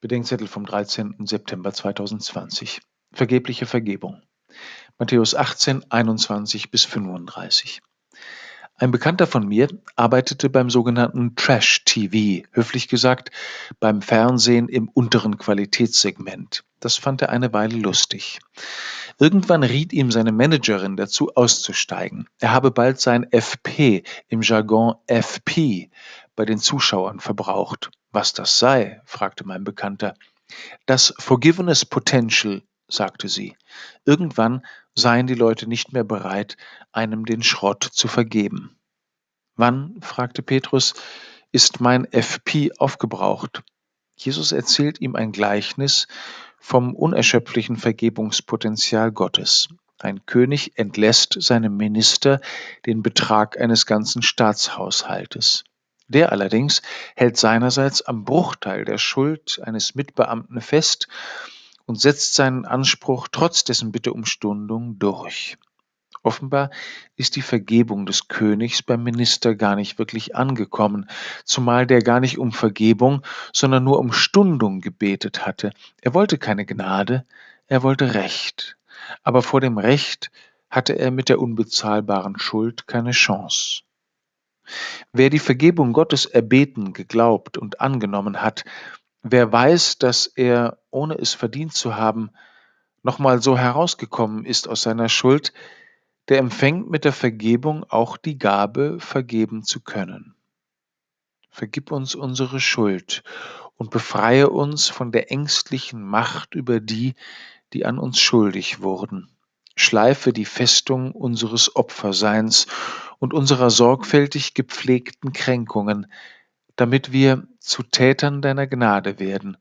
Bedenkzettel vom 13. September 2020. Vergebliche Vergebung. Matthäus 18, 21 bis 35. Ein Bekannter von mir arbeitete beim sogenannten Trash-TV, höflich gesagt beim Fernsehen im unteren Qualitätssegment. Das fand er eine Weile lustig. Irgendwann riet ihm seine Managerin dazu auszusteigen. Er habe bald sein FP, im Jargon FP, bei den Zuschauern verbraucht. Was das sei, fragte mein Bekannter. Das Forgiveness Potential, sagte sie. Irgendwann seien die Leute nicht mehr bereit, einem den Schrott zu vergeben. Wann, fragte Petrus, ist mein FP aufgebraucht? Jesus erzählt ihm ein Gleichnis vom unerschöpflichen Vergebungspotenzial Gottes. Ein König entlässt seinem Minister den Betrag eines ganzen Staatshaushaltes. Der allerdings hält seinerseits am Bruchteil der Schuld eines Mitbeamten fest und setzt seinen Anspruch trotz dessen Bitte um Stundung durch. Offenbar ist die Vergebung des Königs beim Minister gar nicht wirklich angekommen, zumal der gar nicht um Vergebung, sondern nur um Stundung gebetet hatte. Er wollte keine Gnade, er wollte Recht. Aber vor dem Recht hatte er mit der unbezahlbaren Schuld keine Chance. Wer die Vergebung Gottes erbeten, geglaubt und angenommen hat, wer weiß, dass er, ohne es verdient zu haben, nochmal so herausgekommen ist aus seiner Schuld, der empfängt mit der Vergebung auch die Gabe, vergeben zu können. Vergib uns unsere Schuld und befreie uns von der ängstlichen Macht über die, die an uns schuldig wurden. Schleife die Festung unseres Opferseins und unserer sorgfältig gepflegten Kränkungen, damit wir zu Tätern deiner Gnade werden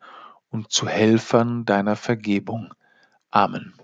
und zu Helfern deiner Vergebung. Amen.